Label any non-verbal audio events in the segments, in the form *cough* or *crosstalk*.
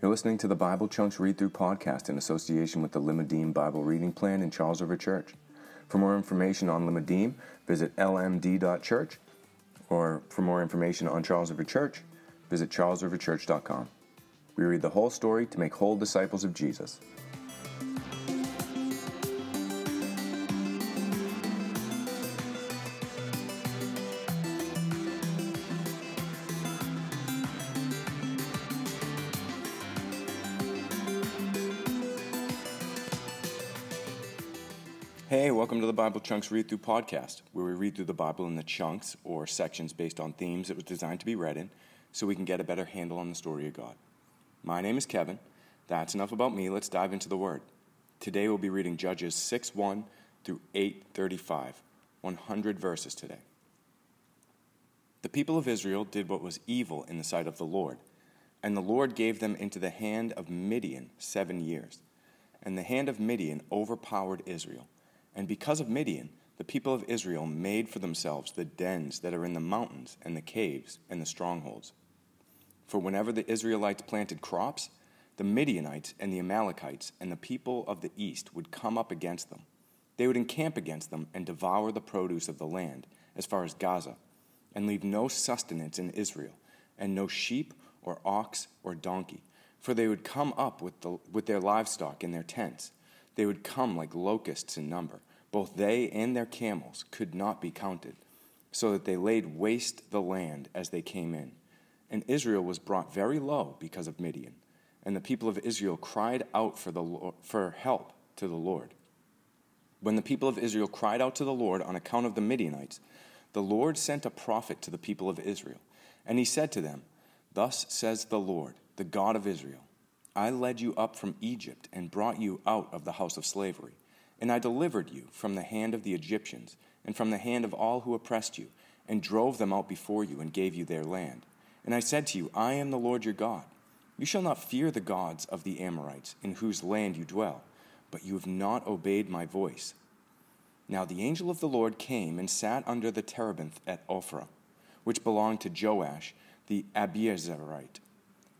You're listening to the Bible Chunks Read Through podcast in association with the Limmudim Bible Reading Plan in Charles River Church. For more information on Limmudim, visit lmd.church, or for more information on Charles River Church, visit charlesriverchurch.com. We read the whole story to make whole disciples of Jesus. Bible Chunks Read Through podcast, where we read through the Bible in the chunks or sections based on themes it was designed to be read in so we can get a better handle on the story of God. My name is Kevin. That's enough about me. Let's dive into the Word. Today we'll be reading Judges 6 1 through 8 35, 100 verses today. The people of Israel did what was evil in the sight of the Lord, and the Lord gave them into the hand of Midian seven years. And the hand of Midian overpowered Israel and because of Midian, the people of Israel made for themselves the dens that are in the mountains and the caves and the strongholds. For whenever the Israelites planted crops, the Midianites and the Amalekites and the people of the east would come up against them. They would encamp against them and devour the produce of the land as far as Gaza, and leave no sustenance in Israel, and no sheep or ox or donkey, for they would come up with, the, with their livestock in their tents. They would come like locusts in number both they and their camels could not be counted, so that they laid waste the land as they came in. And Israel was brought very low because of Midian. And the people of Israel cried out for, the Lord, for help to the Lord. When the people of Israel cried out to the Lord on account of the Midianites, the Lord sent a prophet to the people of Israel. And he said to them, Thus says the Lord, the God of Israel I led you up from Egypt and brought you out of the house of slavery. And I delivered you from the hand of the Egyptians, and from the hand of all who oppressed you, and drove them out before you, and gave you their land. And I said to you, I am the Lord your God. You shall not fear the gods of the Amorites, in whose land you dwell, but you have not obeyed my voice. Now the angel of the Lord came and sat under the terebinth at Ophrah, which belonged to Joash the Abiezerite,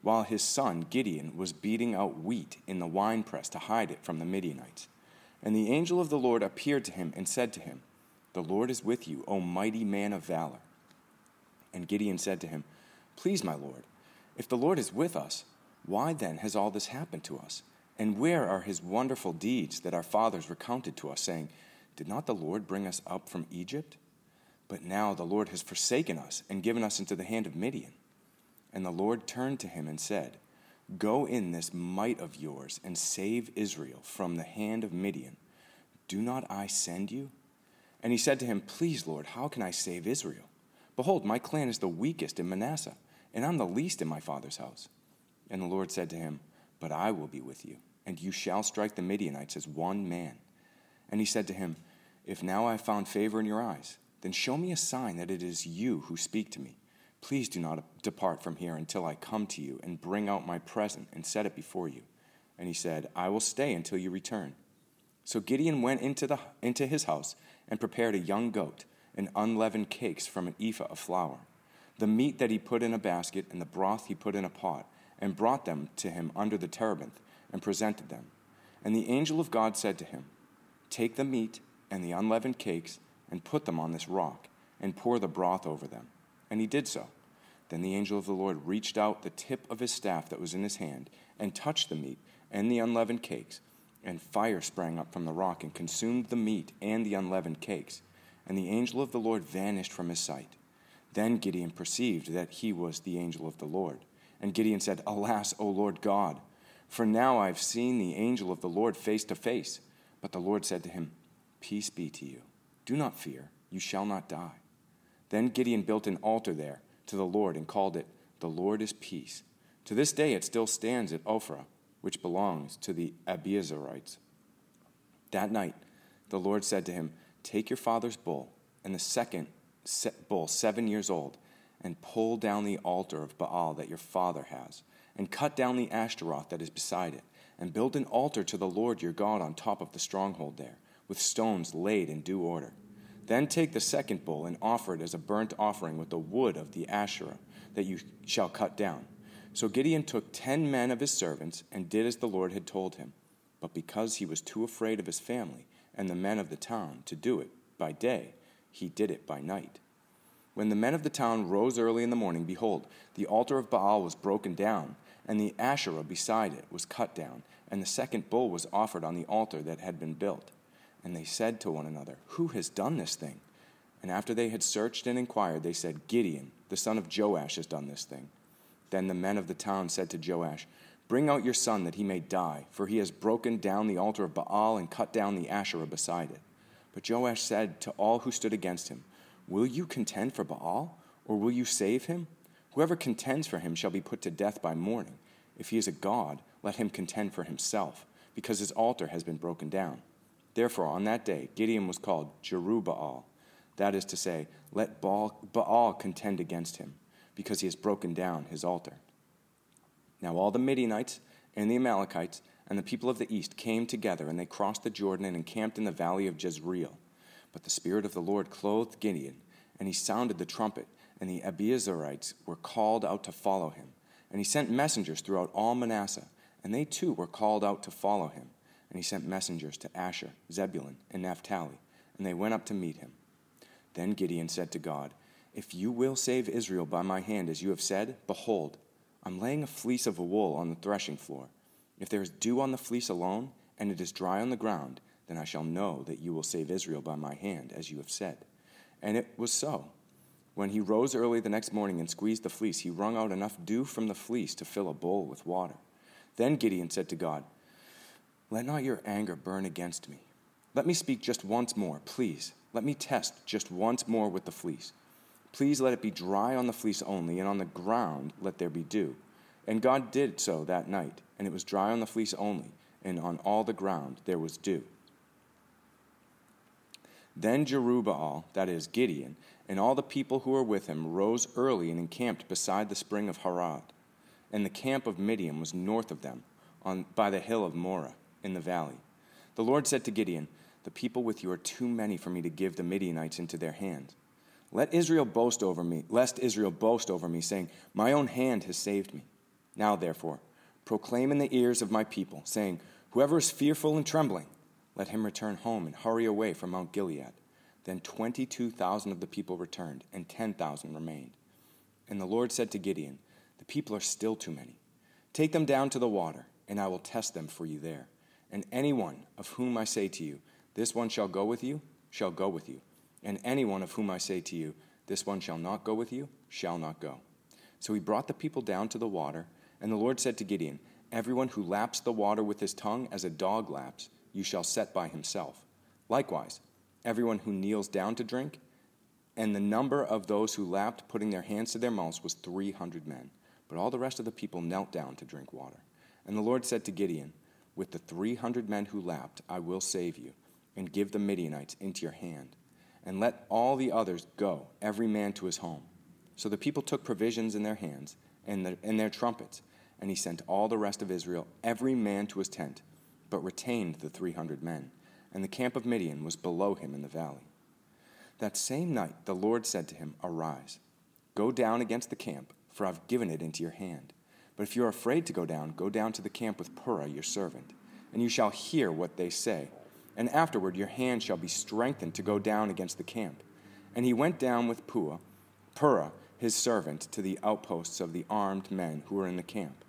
while his son Gideon was beating out wheat in the winepress to hide it from the Midianites. And the angel of the Lord appeared to him and said to him, The Lord is with you, O mighty man of valor. And Gideon said to him, Please, my Lord, if the Lord is with us, why then has all this happened to us? And where are his wonderful deeds that our fathers recounted to us, saying, Did not the Lord bring us up from Egypt? But now the Lord has forsaken us and given us into the hand of Midian. And the Lord turned to him and said, Go in this might of yours and save Israel from the hand of Midian. Do not I send you? And he said to him, Please, Lord, how can I save Israel? Behold, my clan is the weakest in Manasseh, and I'm the least in my father's house. And the Lord said to him, But I will be with you, and you shall strike the Midianites as one man. And he said to him, If now I have found favor in your eyes, then show me a sign that it is you who speak to me. Please do not depart from here until I come to you and bring out my present and set it before you. And he said, I will stay until you return. So Gideon went into, the, into his house and prepared a young goat and unleavened cakes from an ephah of flour, the meat that he put in a basket and the broth he put in a pot, and brought them to him under the terebinth and presented them. And the angel of God said to him, Take the meat and the unleavened cakes and put them on this rock, and pour the broth over them. And he did so. Then the angel of the Lord reached out the tip of his staff that was in his hand and touched the meat and the unleavened cakes. And fire sprang up from the rock and consumed the meat and the unleavened cakes. And the angel of the Lord vanished from his sight. Then Gideon perceived that he was the angel of the Lord. And Gideon said, Alas, O Lord God, for now I have seen the angel of the Lord face to face. But the Lord said to him, Peace be to you. Do not fear, you shall not die. Then Gideon built an altar there to the Lord and called it, The Lord is Peace. To this day it still stands at Ophrah, which belongs to the Abiezerites. That night the Lord said to him, Take your father's bull, and the second bull, seven years old, and pull down the altar of Baal that your father has, and cut down the Ashtaroth that is beside it, and build an altar to the Lord your God on top of the stronghold there, with stones laid in due order. Then take the second bull and offer it as a burnt offering with the wood of the Asherah that you shall cut down. So Gideon took ten men of his servants and did as the Lord had told him. But because he was too afraid of his family and the men of the town to do it by day, he did it by night. When the men of the town rose early in the morning, behold, the altar of Baal was broken down, and the Asherah beside it was cut down, and the second bull was offered on the altar that had been built. And they said to one another, Who has done this thing? And after they had searched and inquired, they said, Gideon, the son of Joash, has done this thing. Then the men of the town said to Joash, Bring out your son that he may die, for he has broken down the altar of Baal and cut down the Asherah beside it. But Joash said to all who stood against him, Will you contend for Baal, or will you save him? Whoever contends for him shall be put to death by morning. If he is a god, let him contend for himself, because his altar has been broken down. Therefore, on that day, Gideon was called Jerubbaal. That is to say, let Baal, Baal contend against him, because he has broken down his altar. Now all the Midianites and the Amalekites and the people of the east came together, and they crossed the Jordan and encamped in the valley of Jezreel. But the Spirit of the Lord clothed Gideon, and he sounded the trumpet, and the Abiezrites were called out to follow him. And he sent messengers throughout all Manasseh, and they too were called out to follow him. And he sent messengers to Asher, Zebulun, and Naphtali, and they went up to meet him. Then Gideon said to God, If you will save Israel by my hand, as you have said, behold, I'm laying a fleece of wool on the threshing floor. If there is dew on the fleece alone, and it is dry on the ground, then I shall know that you will save Israel by my hand, as you have said. And it was so. When he rose early the next morning and squeezed the fleece, he wrung out enough dew from the fleece to fill a bowl with water. Then Gideon said to God, Let not your anger burn against me. Let me speak just once more, please. Let me test just once more with the fleece. Please let it be dry on the fleece only, and on the ground let there be dew. And God did so that night, and it was dry on the fleece only, and on all the ground there was dew. Then Jerubbaal, that is Gideon, and all the people who were with him rose early and encamped beside the spring of Harod. And the camp of Midian was north of them, on, by the hill of Moreh, in the valley. The Lord said to Gideon, The people with you are too many for me to give the Midianites into their hands. Let Israel boast over me, lest Israel boast over me, saying, My own hand has saved me. Now, therefore, proclaim in the ears of my people, saying, Whoever is fearful and trembling, let him return home and hurry away from Mount Gilead. Then 22,000 of the people returned, and 10,000 remained. And the Lord said to Gideon, The people are still too many. Take them down to the water, and I will test them for you there. And anyone of whom I say to you, This one shall go with you, shall go with you and anyone of whom I say to you, This one shall not go with you, shall not go. So he brought the people down to the water, and the Lord said to Gideon, Everyone who laps the water with his tongue as a dog laps, you shall set by himself. Likewise, everyone who kneels down to drink, and the number of those who lapped, putting their hands to their mouths, was three hundred men. But all the rest of the people knelt down to drink water. And the Lord said to Gideon, With the three hundred men who lapped, I will save you, and give the Midianites into your hand and let all the others go, every man to his home. So the people took provisions in their hands and, the, and their trumpets, and he sent all the rest of Israel, every man to his tent, but retained the three hundred men. And the camp of Midian was below him in the valley. That same night the Lord said to him, Arise, go down against the camp, for I've given it into your hand. But if you are afraid to go down, go down to the camp with Purah your servant, and you shall hear what they say and afterward your hand shall be strengthened to go down against the camp. And he went down with Pua, Purah, his servant, to the outposts of the armed men who were in the camp.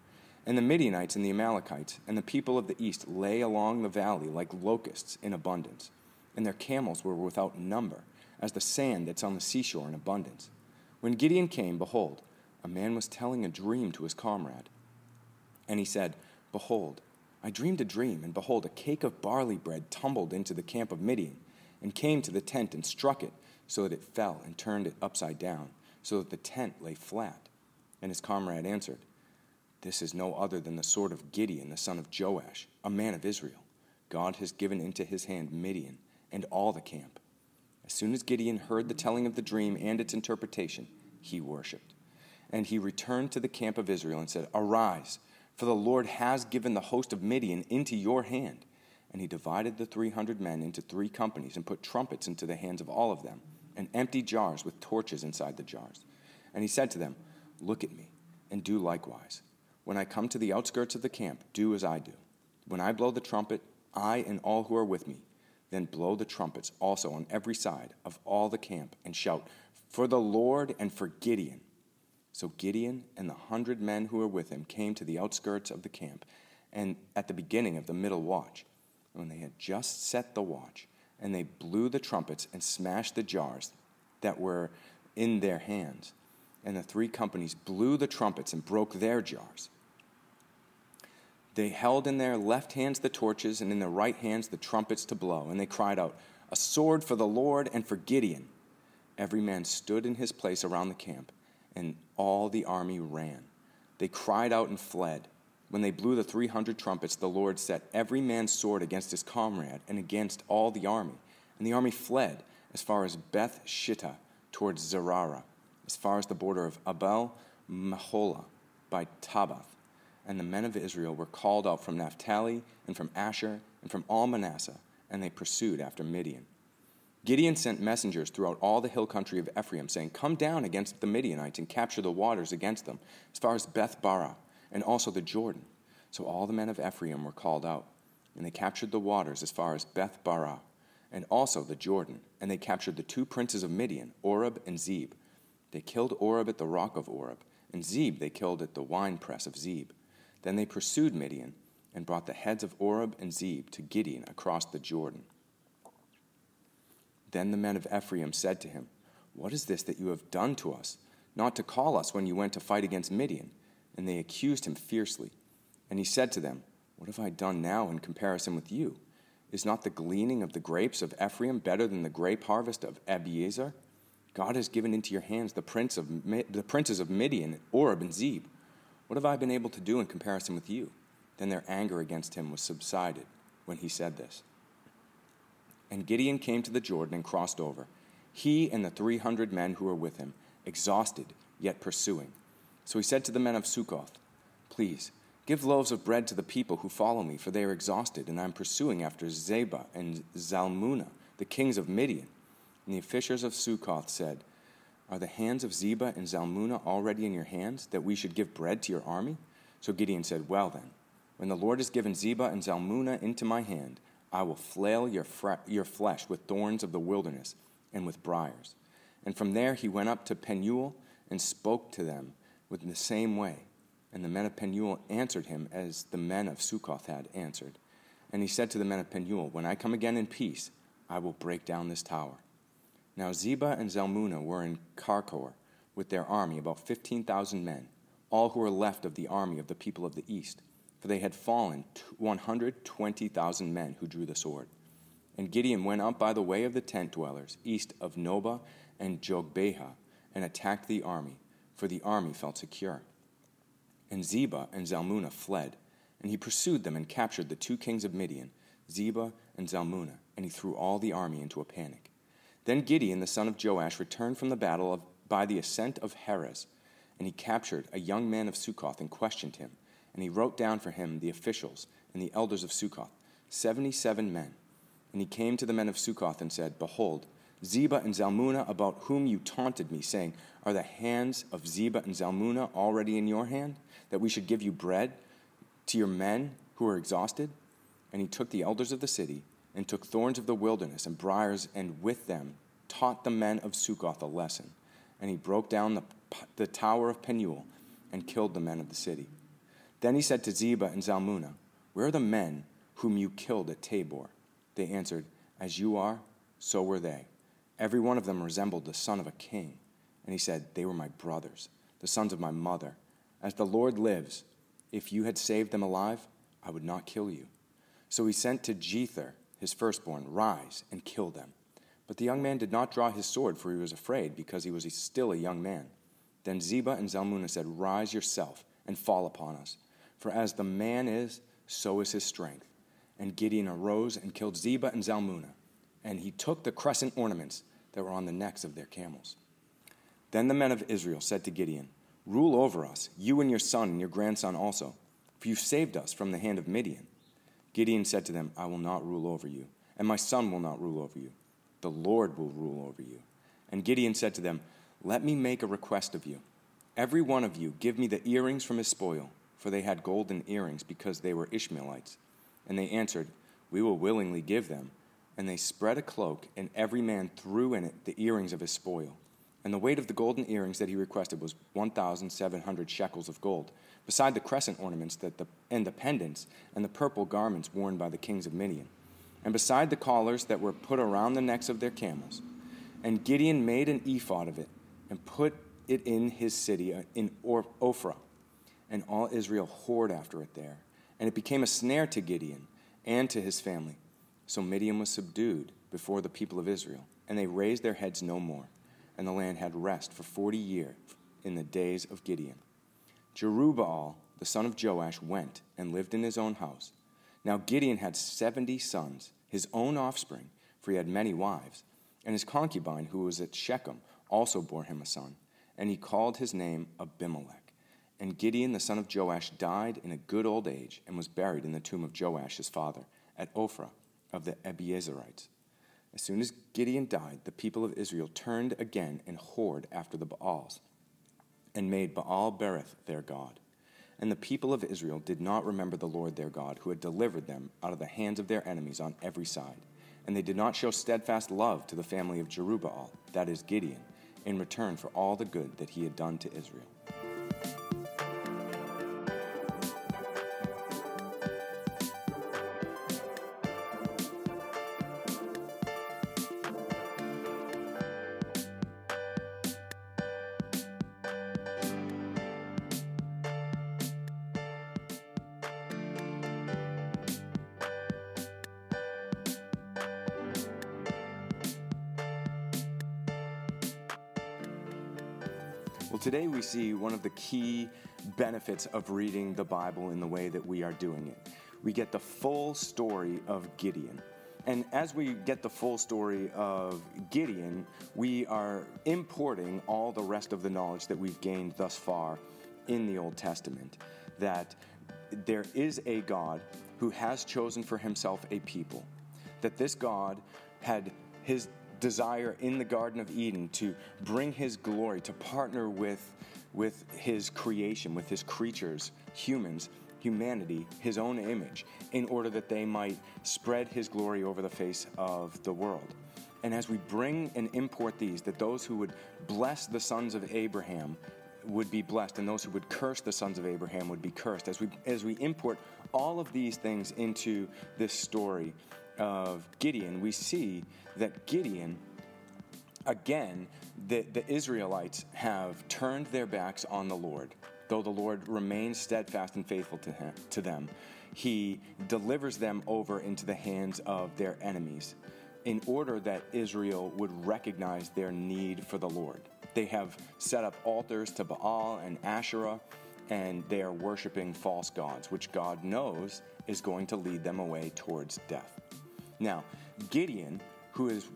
And the Midianites and the Amalekites and the people of the east lay along the valley like locusts in abundance, and their camels were without number, as the sand that's on the seashore in abundance. When Gideon came, behold, a man was telling a dream to his comrade. And he said, Behold, I dreamed a dream, and behold, a cake of barley bread tumbled into the camp of Midian, and came to the tent and struck it, so that it fell, and turned it upside down, so that the tent lay flat. And his comrade answered, This is no other than the sword of Gideon, the son of Joash, a man of Israel. God has given into his hand Midian and all the camp. As soon as Gideon heard the telling of the dream and its interpretation, he worshipped. And he returned to the camp of Israel and said, Arise for the Lord has given the host of Midian into your hand. And he divided the 300 men into three companies and put trumpets into the hands of all of them, and empty jars with torches inside the jars. And he said to them, Look at me, and do likewise. When I come to the outskirts of the camp, do as I do. When I blow the trumpet, I and all who are with me, then blow the trumpets also on every side of all the camp and shout, For the Lord and for Gideon. So Gideon and the hundred men who were with him came to the outskirts of the camp and at the beginning of the middle watch, when they had just set the watch, and they blew the trumpets and smashed the jars that were in their hands. And the three companies blew the trumpets and broke their jars. They held in their left hands the torches, and in their right hands the trumpets to blow. And they cried out, A sword for the Lord and for Gideon. Every man stood in his place around the camp, and all the army ran. They cried out and fled. When they blew the 300 trumpets, the Lord set every man's sword against his comrade and against all the army. And the army fled as far as Beth Shittah towards Zererah, as far as the border of Abel Meholah by Tabbath. And the men of Israel were called out from Naphtali and from Asher and from all Manasseh, and they pursued after Midian. Gideon sent messengers throughout all the hill country of Ephraim, saying, Come down against the Midianites and capture the waters against them, as far as Beth Barah and also the Jordan. So all the men of Ephraim were called out, and they captured the waters as far as Beth Barah, and also the Jordan, and they captured the two princes of Midian, Oreb and Zeb. They killed Oreb at the rock of Oreb, and Zeb they killed at the winepress of Zeb. Then they pursued Midian, and brought the heads of Oreb and Zeb to Gideon across the Jordan. Then the men of Ephraim said to him, What is this that you have done to us, not to call us when you went to fight against Midian? and they accused him fiercely. And he said to them, What have I done now in comparison with you? Is not the gleaning of the grapes of Ephraim better than the grape harvest of Abiezer? God has given into your hands the, prince of, the princes of Midian, Oreb, and Zeb. What have I been able to do in comparison with you? Then their anger against him was subsided when he said this. And Gideon came to the Jordan and crossed over, he and the three hundred men who were with him, exhausted, yet pursuing. So he said to the men of Succoth, Please, give loaves of bread to the people who follow me, for they are exhausted, and I am pursuing after Zebah and Zalmunna, the kings of Midian. And the officials of Succoth said, Are the hands of Zebah and Zalmunna already in your hands, that we should give bread to your army? So Gideon said, Well then, when the Lord has given Zebah and Zalmunna into my hand, I will flail your, your flesh with thorns of the wilderness and with briers. And from there he went up to Penuel and spoke to them with the same way. And the men of Penuel answered him as the men of Succoth had answered. And he said to the men of Penuel, When I come again in peace, I will break down this tower. Now Zebah and Zalmunna were in Karkor with their army, about fifteen thousand men, all who were left of the army of the people of the east, for they had fallen one hundred twenty thousand men who drew the sword. And Gideon went up by the way of the tent dwellers, east of Nobah and Jogbehah, and attacked the army for the army felt secure. And Zebah and Zalmunna fled, and he pursued them and captured the two kings of Midian, Zebah and Zalmunna, and he threw all the army into a panic. Then Gideon, the son of Joash, returned from the battle of, by the ascent of Heres, and he captured a young man of Succoth and questioned him. And he wrote down for him the officials and the elders of Succoth, seventy seven men. And he came to the men of Succoth and said, Behold, Zebah and Zalmunna, about whom you taunted me, saying, Are the hands of Zebah and Zalmunna already in your hand, that we should give you bread to your men who are exhausted? And he took the elders of the city, and took thorns of the wilderness and briers, and with them taught the men of Succoth a lesson. And he broke down the, the tower of Penuel, and killed the men of the city. Then he said to Zebah and Zalmunna, Where are the men whom you killed at Tabor? They answered, As you are, so were they. Every one of them resembled the son of a king. And he said, They were my brothers, the sons of my mother. As the Lord lives, if you had saved them alive, I would not kill you. So he sent to Jether, his firstborn, Rise and kill them. But the young man did not draw his sword, for he was afraid, because he was still a young man. Then Zebah and Zalmunna said, Rise yourself and fall upon us. For as the man is, so is his strength. And Gideon arose and killed Zebah and Zalmunna. And he took the crescent ornaments that were on the necks of their camels. Then the men of Israel said to Gideon, Rule over us, you and your son and your grandson also, for you saved us from the hand of Midian. Gideon said to them, I will not rule over you, and my son will not rule over you. The Lord will rule over you. And Gideon said to them, Let me make a request of you. Every one of you give me the earrings from his spoil, for they had golden earrings because they were Ishmaelites. And they answered, We will willingly give them. And they spread a cloak, and every man threw in it the earrings of his spoil. And the weight of the golden earrings that he requested was 1,700 shekels of gold, beside the crescent ornaments that the, and the pendants and the purple garments worn by the kings of Midian, and beside the collars that were put around the necks of their camels. And Gideon made an ephod of it, and put it in his city uh, in Ophrah and all Israel whored after it there. And it became a snare to Gideon and to his family. So Midian was subdued before the people of Israel, and they raised their heads no more. And the land had rest for forty years in the days of Gideon. Jerubbaal, the son of Joash, went and lived in his own house. Now Gideon had seventy sons, his own offspring, for he had many wives. And his concubine, who was at Shechem, also bore him a son. And he called his name Abimelech. And Gideon the son of Joash died in a good old age and was buried in the tomb of Joash his father at Ophrah of the Abiezerites. As soon as Gideon died, the people of Israel turned again and whored after the Baals and made Baal Berith their God. And the people of Israel did not remember the Lord their God, who had delivered them out of the hands of their enemies on every side. And they did not show steadfast love to the family of Jerubbaal, that is Gideon, in return for all the good that he had done to Israel. Well, today we see one of the key benefits of reading the Bible in the way that we are doing it. We get the full story of Gideon. And as we get the full story of Gideon, we are importing all the rest of the knowledge that we've gained thus far in the Old Testament. That there is a God who has chosen for himself a people, that this God had his desire in the Garden of Eden to bring his glory, to partner with, with his creation, with his creatures, humans, humanity, his own image, in order that they might spread his glory over the face of the world. And as we bring and import these, that those who would bless the sons of Abraham would be blessed, and those who would curse the sons of Abraham would be cursed. As we as we import all of these things into this story of Gideon, we see that Gideon, again, the, the Israelites have turned their backs on the Lord. Though the Lord remains steadfast and faithful to, him, to them, he delivers them over into the hands of their enemies in order that Israel would recognize their need for the Lord. They have set up altars to Baal and Asherah, and they are worshiping false gods, which God knows is going to lead them away towards death. Now, Gideon, who is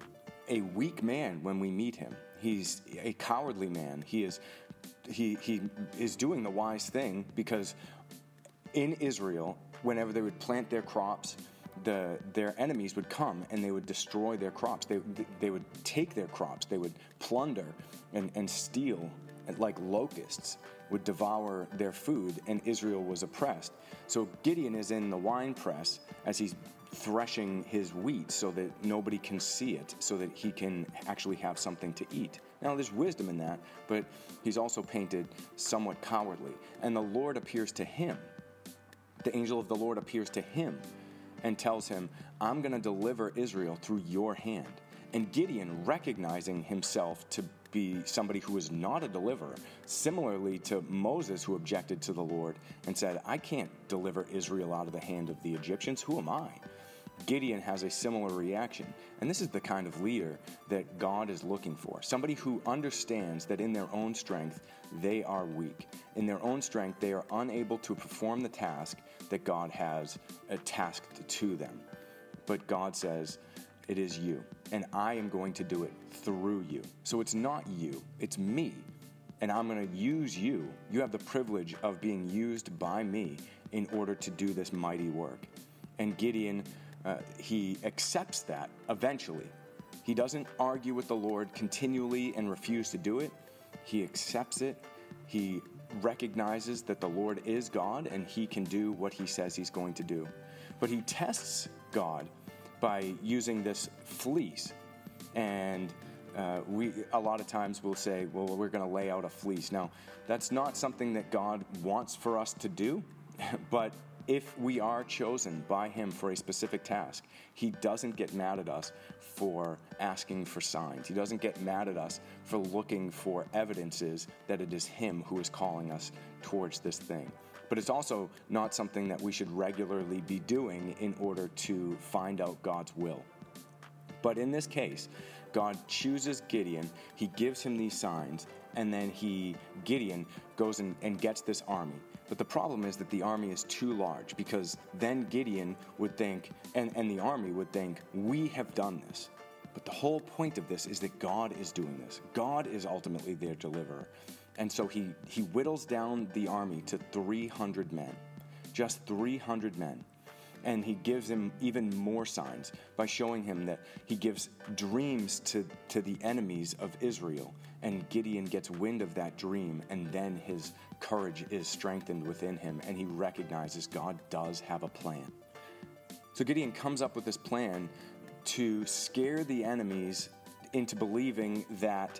a weak man when we meet him, he's a cowardly man. He is he he is doing the wise thing because in Israel, whenever they would plant their crops, the, their enemies would come and they would destroy their crops. They, they would take their crops, they would plunder and, and steal like locusts, would devour their food, and Israel was oppressed. So Gideon is in the wine press as he's threshing his wheat so that nobody can see it, so that he can actually have something to eat. Now, there's wisdom in that, but he's also painted somewhat cowardly. And the Lord appears to him. The angel of the Lord appears to him and tells him, I'm going to deliver Israel through your hand. And Gideon, recognizing himself to be somebody who is not a deliverer, similarly to Moses, who objected to the Lord and said, I can't deliver Israel out of the hand of the Egyptians. Who am I? Gideon has a similar reaction. And this is the kind of leader that God is looking for somebody who understands that in their own strength, they are weak. In their own strength, they are unable to perform the task that God has tasked to them. But God says, It is you, and I am going to do it through you. So it's not you, it's me. And I'm going to use you. You have the privilege of being used by me in order to do this mighty work. And Gideon uh, he accepts that eventually. He doesn't argue with the Lord continually and refuse to do it. He accepts it. He recognizes that the Lord is God and he can do what he says he's going to do. But he tests God by using this fleece. And uh, we a lot of times we'll say, "Well, we're going to lay out a fleece." Now, that's not something that God wants for us to do, *laughs* but if we are chosen by Him for a specific task, He doesn't get mad at us for asking for signs. He doesn't get mad at us for looking for evidences that it is Him who is calling us towards this thing. But it's also not something that we should regularly be doing in order to find out God's will. But in this case, God chooses Gideon, he gives him these signs, and then he Gideon goes and, and gets this army. But the problem is that the army is too large because then Gideon would think, and, and the army would think, we have done this. But the whole point of this is that God is doing this. God is ultimately their deliverer. And so he, he whittles down the army to 300 men, just 300 men and he gives him even more signs by showing him that he gives dreams to, to the enemies of Israel. And Gideon gets wind of that dream, and then his courage is strengthened within him, and he recognizes God does have a plan. So Gideon comes up with this plan to scare the enemies into believing that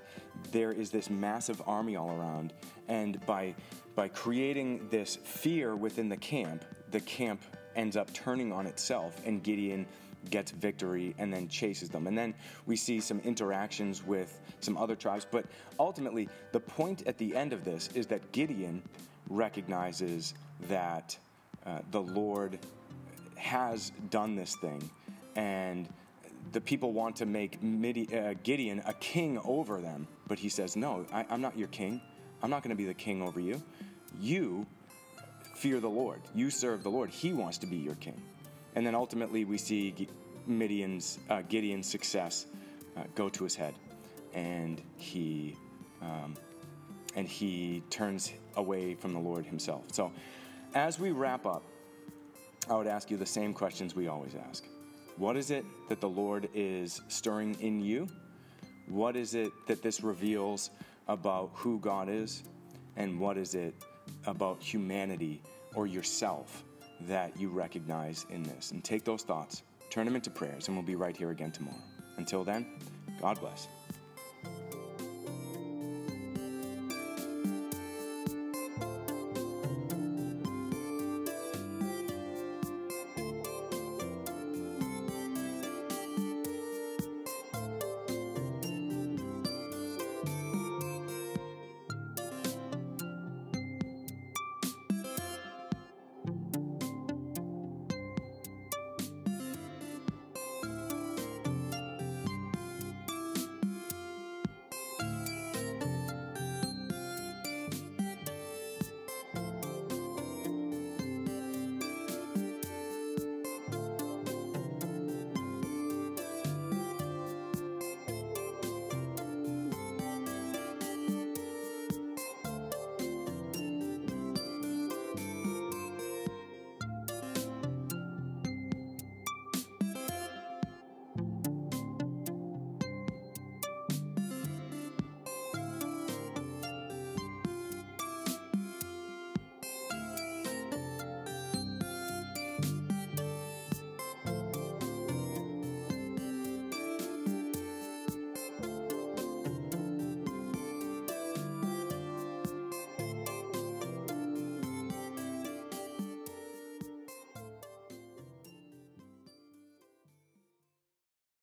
there is this massive army all around. And by, by creating this fear within the camp, the camp ends up turning on itself, and Gideon gets victory and then chases them. And then we see some interactions with some other tribes. But ultimately, the point at the end of this is that Gideon recognizes that uh, the Lord has done this thing. And the people want to make Midi- uh, Gideon a king over them. But he says, No, I, I'm not your king. I'm not going to be the king over you. You fear the Lord. You serve the Lord. He wants to be your king. And then ultimately, we see Midian's, uh, Gideon's success uh, go to his head, and he um, and he turns away from the Lord himself. So, as we wrap up, I would ask you the same questions we always ask. What is it that the Lord is stirring in you? What is it that this reveals about who God is? And what is it about humanity or yourself that you recognize in this. And take those thoughts, turn them into prayers, and we'll be right here again tomorrow. Until then, God bless.